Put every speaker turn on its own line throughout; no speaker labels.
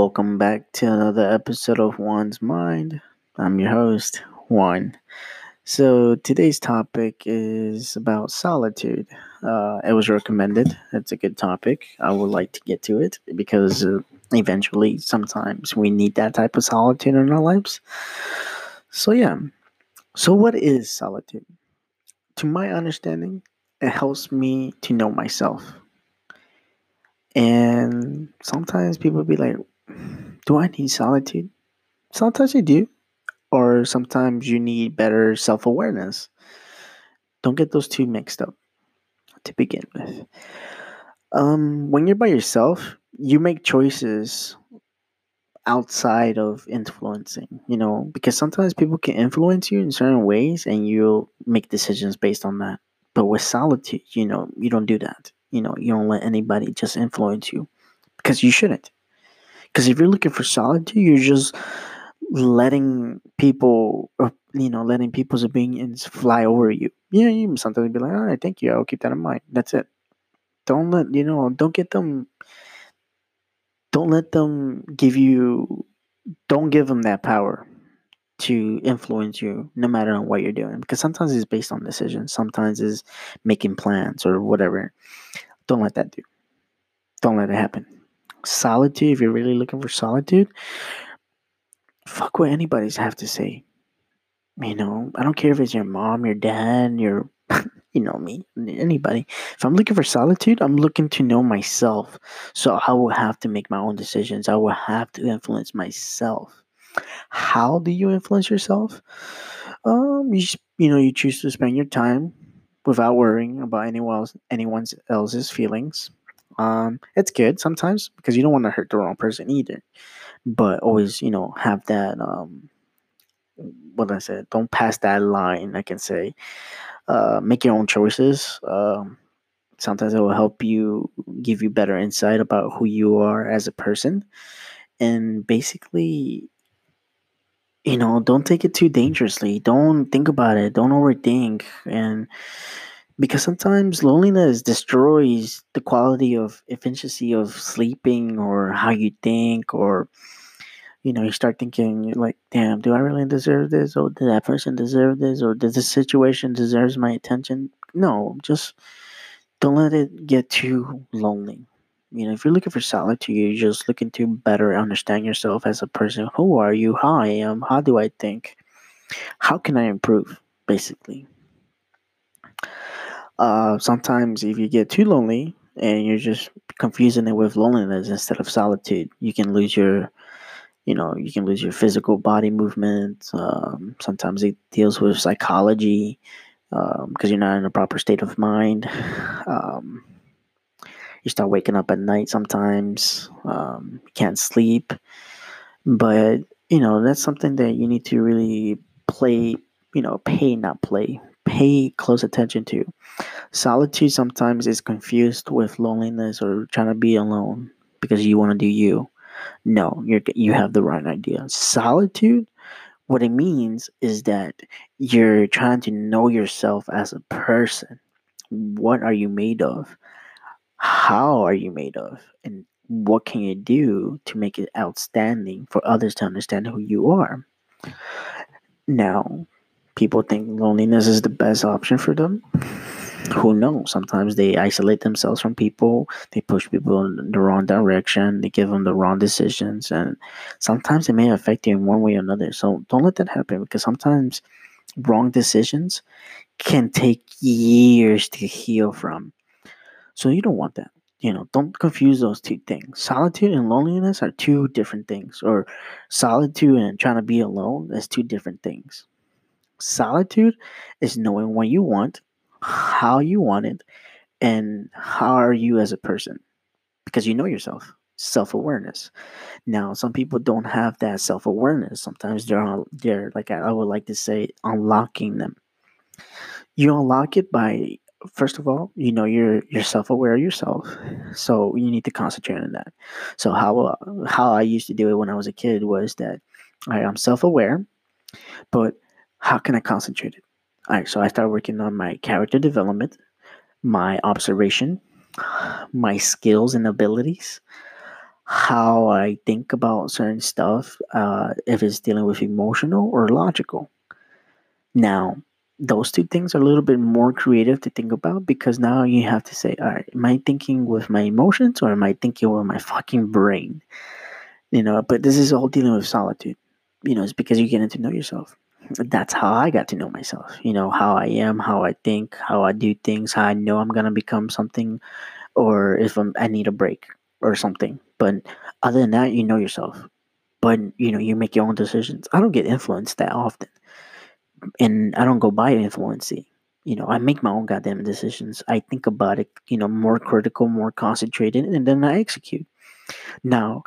welcome back to another episode of Juan's Mind. I'm your host, Juan. So, today's topic is about solitude. Uh, it was recommended. It's a good topic. I would like to get to it because uh, eventually, sometimes we need that type of solitude in our lives. So, yeah. So, what is solitude? To my understanding, it helps me to know myself. And sometimes people be like, do I need solitude? Sometimes you do, or sometimes you need better self awareness. Don't get those two mixed up to begin with. Um, when you're by yourself, you make choices outside of influencing, you know, because sometimes people can influence you in certain ways and you'll make decisions based on that. But with solitude, you know, you don't do that. You know, you don't let anybody just influence you because you shouldn't. Because if you're looking for solitude, you're just letting people, uh, you know, letting people's opinions fly over you. Yeah, you sometimes be like, all right, thank you. I'll keep that in mind. That's it. Don't let, you know, don't get them, don't let them give you, don't give them that power to influence you no matter what you're doing because sometimes it's based on decisions sometimes it's making plans or whatever don't let that do don't let it happen solitude, if you're really looking for solitude, fuck what anybody's have to say. You know, I don't care if it's your mom, your dad, your, you know, me, anybody. If I'm looking for solitude, I'm looking to know myself. So I will have to make my own decisions. I will have to influence myself. How do you influence yourself? Um, you you know, you choose to spend your time without worrying about anyone else, anyone else's feelings. Um, it's good sometimes because you don't want to hurt the wrong person either. But always, you know, have that um what I said, don't pass that line, I can say. Uh, make your own choices. Um, sometimes it will help you give you better insight about who you are as a person. And basically, you know, don't take it too dangerously. Don't think about it. Don't overthink. And because sometimes loneliness destroys the quality of efficiency of sleeping or how you think or you know you start thinking like damn do i really deserve this? Or did that person deserve this? Or does this situation deserves my attention? No just don't let it get too lonely. You know if you're looking for solitude you're just looking to better understand yourself as a person. Who are you? How i am? How do i think? How can i improve? basically uh, sometimes if you get too lonely and you're just confusing it with loneliness instead of solitude, you can lose your, you know, you can lose your physical body movement. Um, sometimes it deals with psychology because um, you're not in a proper state of mind. Um, you start waking up at night sometimes. Um, can't sleep, but you know that's something that you need to really play. You know, pay not play pay close attention to. Solitude sometimes is confused with loneliness or trying to be alone because you want to do you. No, you you have the right idea. Solitude, what it means is that you're trying to know yourself as a person. What are you made of? How are you made of? And what can you do to make it outstanding for others to understand who you are? Now, people think loneliness is the best option for them. Who knows? Sometimes they isolate themselves from people, they push people in the wrong direction, they give them the wrong decisions, and sometimes it may affect you in one way or another. So don't let that happen because sometimes wrong decisions can take years to heal from. So you don't want that. You know, don't confuse those two things. Solitude and loneliness are two different things, or solitude and trying to be alone is two different things. Solitude is knowing what you want, how you want it, and how are you as a person because you know yourself. Self awareness. Now, some people don't have that self awareness. Sometimes they're they're like I would like to say unlocking them. You unlock it by first of all, you know you're you're self aware of yourself, so you need to concentrate on that. So how uh, how I used to do it when I was a kid was that I am self aware, but how can I concentrate it? All right, so I started working on my character development, my observation, my skills and abilities, how I think about certain stuff, uh, if it's dealing with emotional or logical. Now, those two things are a little bit more creative to think about because now you have to say, all right, am I thinking with my emotions or am I thinking with my fucking brain? You know, but this is all dealing with solitude. You know, it's because you're getting to know yourself. That's how I got to know myself. You know, how I am, how I think, how I do things, how I know I'm going to become something, or if I'm, I need a break or something. But other than that, you know yourself. But you know, you make your own decisions. I don't get influenced that often, and I don't go by influencing. You know, I make my own goddamn decisions. I think about it, you know, more critical, more concentrated, and then I execute. Now,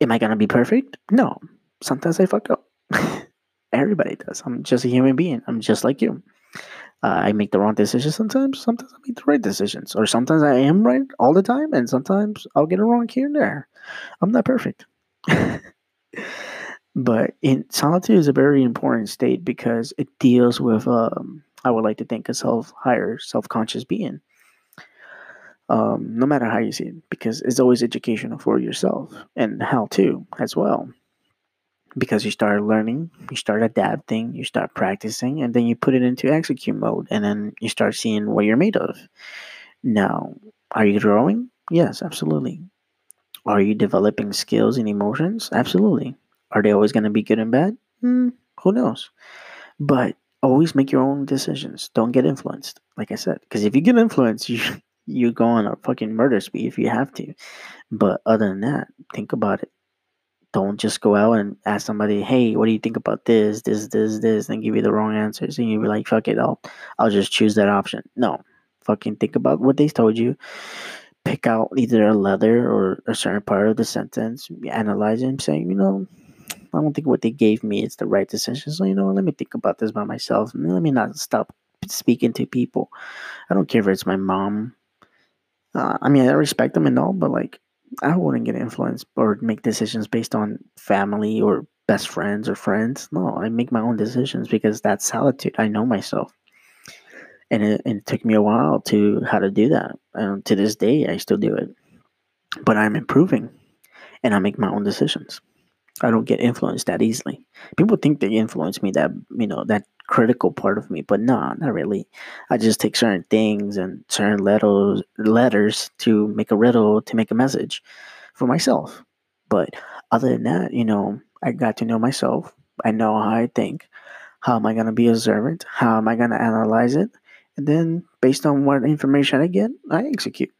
am I gonna be perfect? No. Sometimes I fuck up. Everybody does. I'm just a human being. I'm just like you. Uh, I make the wrong decisions sometimes. Sometimes I make the right decisions, or sometimes I am right all the time, and sometimes I'll get it wrong here and there. I'm not perfect. but in solitude is a very important state because it deals with um, I would like to think a self higher self conscious being. Um, no matter how you see it, because it's always educational for yourself and how to as well because you start learning, you start adapting, you start practicing, and then you put it into execute mode, and then you start seeing what you're made of. Now, are you growing? Yes, absolutely. Are you developing skills and emotions? Absolutely. Are they always going to be good and bad? Mm, who knows? But always make your own decisions. Don't get influenced, like I said, because if you get influenced, you you go on a fucking murder spree if you have to. But other than that, think about it don't just go out and ask somebody, hey, what do you think about this, this, this, this, and give you the wrong answers, and you be like, fuck it, I'll, I'll just choose that option. No, fucking think about what they told you. Pick out either a letter or a certain part of the sentence, analyze it, and say, you know, I don't think what they gave me is the right decision. So you know, let me think about this by myself. Let me not stop speaking to people. I don't care if it's my mom. Uh, I mean, I respect them and all, but like, I wouldn't get influenced or make decisions based on family or best friends or friends. No, I make my own decisions because that's solitude. I know myself. And it, and it took me a while to how to do that. And to this day, I still do it. But I'm improving and I make my own decisions. I don't get influenced that easily. People think they influence me that, you know, that critical part of me, but no, not really. I just take certain things and certain letters letters to make a riddle to make a message for myself. But other than that, you know, I got to know myself. I know how I think. How am I gonna be observant? How am I gonna analyze it? And then based on what information I get, I execute.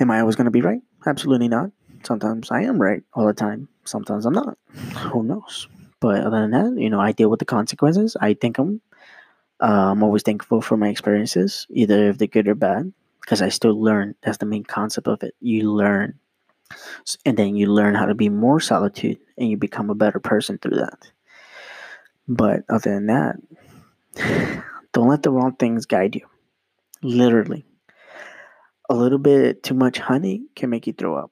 Am I always gonna be right? Absolutely not. Sometimes I am right all the time. Sometimes I'm not. Who knows? But other than that, you know, I deal with the consequences. I think I'm, uh, I'm always thankful for my experiences, either if they're good or bad, because I still learn. That's the main concept of it. You learn, and then you learn how to be more solitude, and you become a better person through that. But other than that, don't let the wrong things guide you. Literally, a little bit too much honey can make you throw up.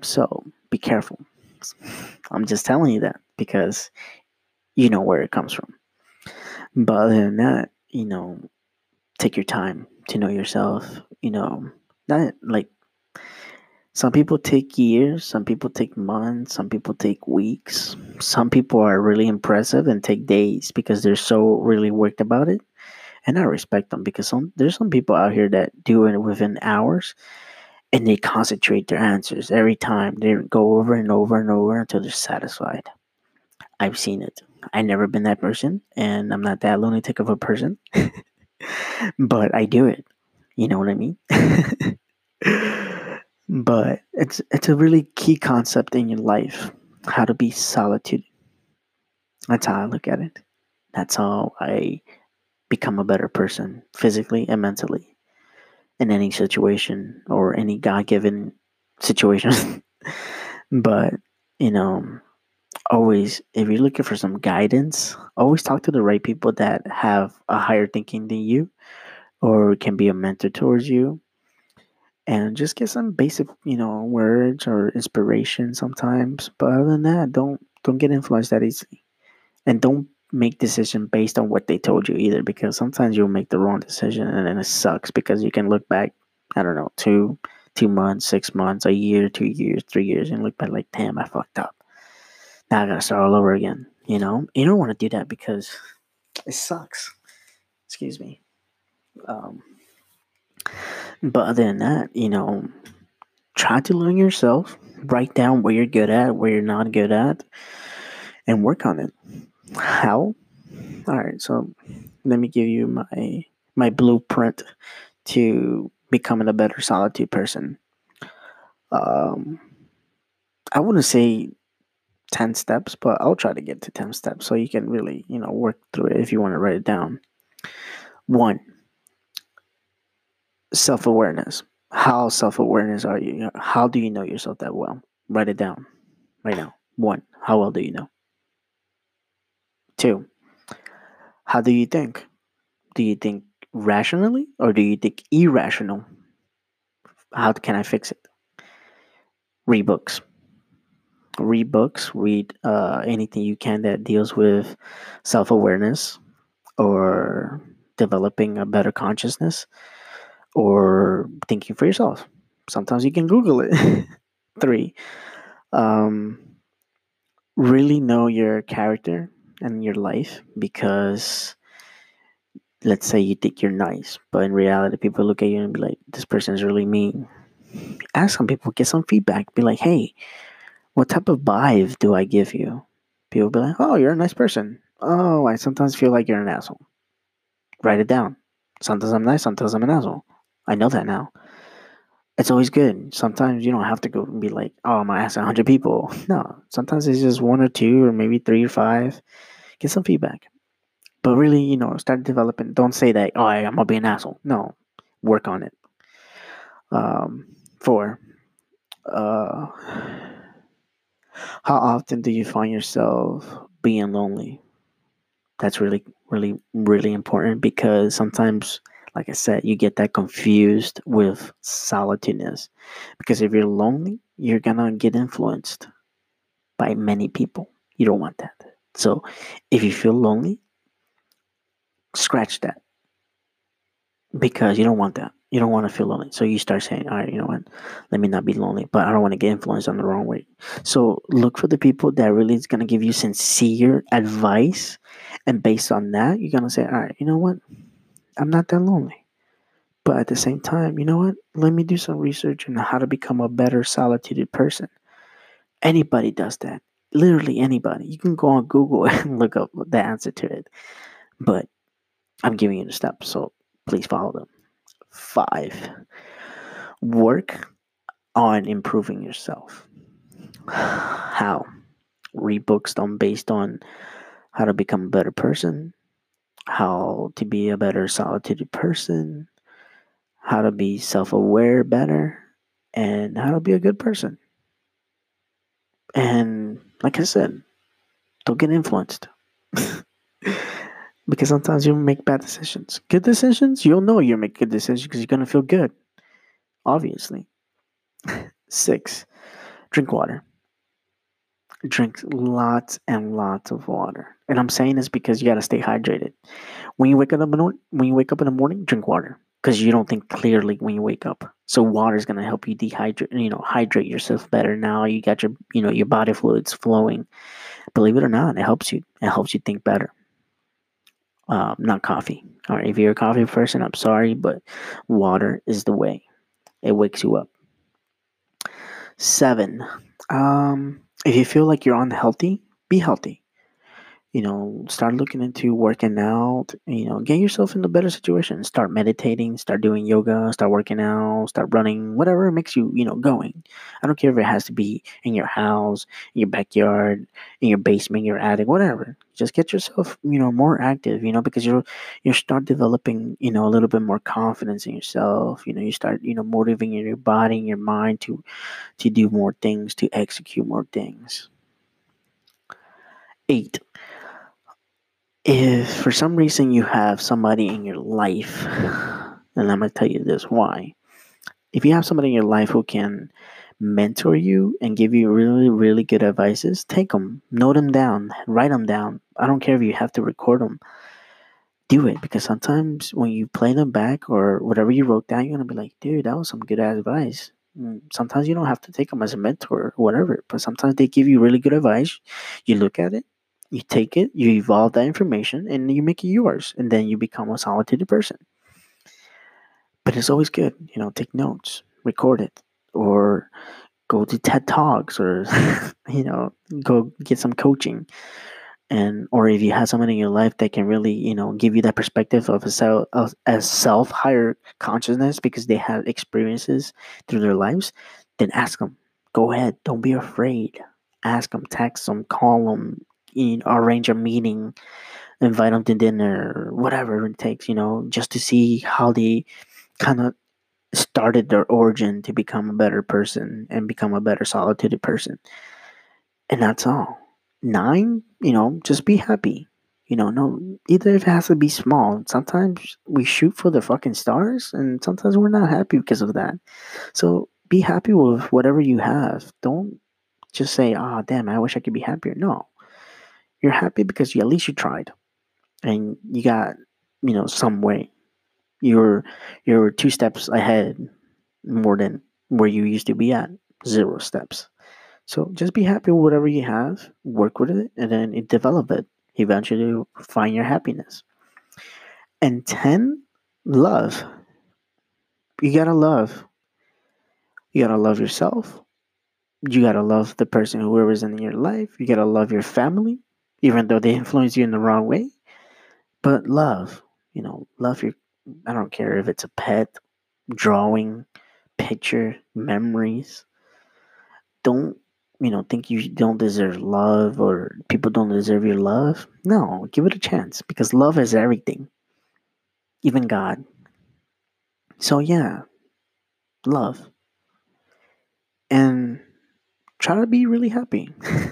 So be careful. I'm just telling you that because you know where it comes from. But other than that, you know, take your time to know yourself. You know, not like some people take years, some people take months, some people take weeks. Some people are really impressive and take days because they're so really worked about it. And I respect them because some there's some people out here that do it within hours and they concentrate their answers every time. They go over and over and over until they're satisfied. I've seen it. I've never been that person, and I'm not that lunatic of a person, but I do it. You know what I mean? but it's it's a really key concept in your life how to be solitude. That's how I look at it. That's how I become a better person physically and mentally in any situation or any God given situation. but, you know, always, if you're looking for some guidance, always talk to the right people that have a higher thinking than you or can be a mentor towards you. And just get some basic, you know, words or inspiration sometimes. But other than that, don't don't get influenced that easily. And don't make decision based on what they told you either because sometimes you'll make the wrong decision and then it sucks because you can look back i don't know two two months, six months, a year, two years, three years, and look back like, damn, I fucked up. Now I gotta start all over again. You know, you don't want to do that because it sucks. Excuse me. Um, but other than that, you know, try to learn yourself. Write down where you're good at, where you're not good at, and work on it. How? All right, so let me give you my my blueprint to becoming a better solitude person. Um, I wouldn't say 10 steps, but I'll try to get to 10 steps so you can really, you know, work through it if you want to write it down. One, self awareness. How self awareness are you? How do you know yourself that well? Write it down right now. One, how well do you know? Two, how do you think? Do you think rationally or do you think irrational? How can I fix it? Read books. Read books. Read uh, anything you can that deals with self awareness or developing a better consciousness or thinking for yourself. Sometimes you can Google it. Three, um, really know your character and your life because let's say you think you're nice, but in reality, people look at you and be like, this person is really mean. Ask some people, get some feedback. Be like, hey, what type of vibe do I give you? People be like, oh, you're a nice person. Oh, I sometimes feel like you're an asshole. Write it down. Sometimes I'm nice, sometimes I'm an asshole. I know that now. It's always good. Sometimes you don't have to go and be like, oh, I'm to ask 100 people. No, sometimes it's just one or two or maybe three or five. Get some feedback. But really, you know, start developing. Don't say that, oh, I'm going to be an asshole. No, work on it. Um, four, uh, how often do you find yourself being lonely? That's really, really, really important because sometimes like I said, you get that confused with solitudeness. Because if you're lonely, you're gonna get influenced by many people. You don't want that. So if you feel lonely, scratch that. Because you don't want that. You don't want to feel lonely. So you start saying, all right, you know what? Let me not be lonely, but I don't want to get influenced on the wrong way. So look for the people that really is going to give you sincere advice. And based on that, you're going to say, all right, you know what? I'm not that lonely. But at the same time, you know what? Let me do some research on how to become a better solitude person. Anybody does that. Literally anybody. You can go on Google and look up the answer to it. But I'm giving you the steps, so please follow them. Five, work on improving yourself. How? Read books done based on how to become a better person, how to be a better solitude person, how to be self aware better, and how to be a good person. And like I said, don't get influenced. Because sometimes you'll make bad decisions. Good decisions, you'll know you'll make good decisions because you're going to feel good. Obviously. Six, drink water drink lots and lots of water. And I'm saying this because you got to stay hydrated. When you wake up in the, when you wake up in the morning, drink water because you don't think clearly when you wake up. So water is going to help you dehydrate, you know, hydrate yourself better. Now you got your, you know, your body fluids flowing. Believe it or not, it helps you. It helps you think better. Um, not coffee. All right, if you're a coffee person, I'm sorry, but water is the way. It wakes you up. Seven. Um, if you feel like you're unhealthy, be healthy. You know, start looking into working out, you know, get yourself in a better situation. Start meditating, start doing yoga, start working out, start running, whatever makes you, you know, going. I don't care if it has to be in your house, in your backyard, in your basement, your attic, whatever. Just get yourself, you know, more active, you know, because you'll you start developing, you know, a little bit more confidence in yourself. You know, you start, you know, motivating your body and your mind to to do more things, to execute more things. Eight if for some reason you have somebody in your life, and I'm going to tell you this why. If you have somebody in your life who can mentor you and give you really, really good advices, take them, note them down, write them down. I don't care if you have to record them. Do it because sometimes when you play them back or whatever you wrote down, you're going to be like, dude, that was some good advice. Mm, Sometimes you don't have to take them as a mentor or whatever, but sometimes they give you really good advice. You look at it, you take it, you evolve that information, and you make it yours, and then you become a solitude person. But it's always good, you know, take notes, record it, or go to TED Talks, or you know, go get some coaching. And or if you have someone in your life that can really you know give you that perspective of a self of a self higher consciousness because they have experiences through their lives then ask them go ahead. Don't be afraid. Ask them text them call them know, arrange a meeting invite them to dinner whatever it takes you know just to see how they kind of started their origin to become a better person and become a better solitude person and that's all. Nine, you know, just be happy. You know, no, either it has to be small. Sometimes we shoot for the fucking stars, and sometimes we're not happy because of that. So be happy with whatever you have. Don't just say, "Ah, damn, I wish I could be happier." No, you're happy because you at least you tried, and you got, you know, some way. You're you're two steps ahead more than where you used to be at. Zero steps. So just be happy with whatever you have, work with it, and then it develop it. Eventually, you'll find your happiness. And 10, love. You gotta love. You gotta love yourself. You gotta love the person whoever's in your life. You gotta love your family, even though they influence you in the wrong way. But love, you know, love your, I don't care if it's a pet, drawing, picture, memories. Don't you know, think you don't deserve love or people don't deserve your love. No, give it a chance because love is everything, even God. So, yeah, love. And try to be really happy.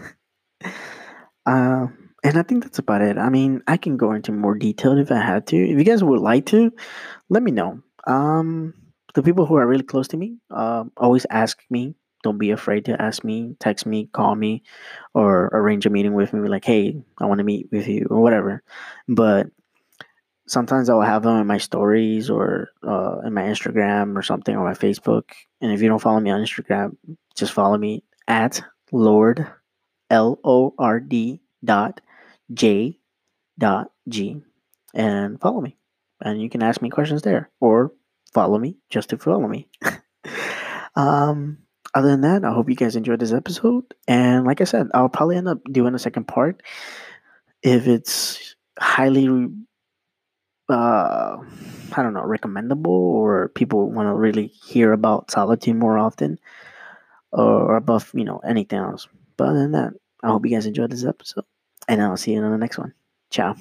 and I think that's about it. I mean, I can go into more detail if I had to. If you guys would like to, let me know. Um, the people who are really close to me um, always ask me don't be afraid to ask me, text me, call me, or arrange a meeting with me. Like, hey, I want to meet with you, or whatever. But sometimes I'll have them in my stories or uh, in my Instagram or something or my Facebook. And if you don't follow me on Instagram, just follow me at Lord L O R D dot J dot G and follow me. And you can ask me questions there or follow me just to follow me. um, other than that, I hope you guys enjoyed this episode. And like I said, I'll probably end up doing a second part if it's highly, uh, I don't know, recommendable or people want to really hear about solitude more often or above, you know, anything else. But other than that, I hope you guys enjoyed this episode. And I'll see you in the next one. Ciao.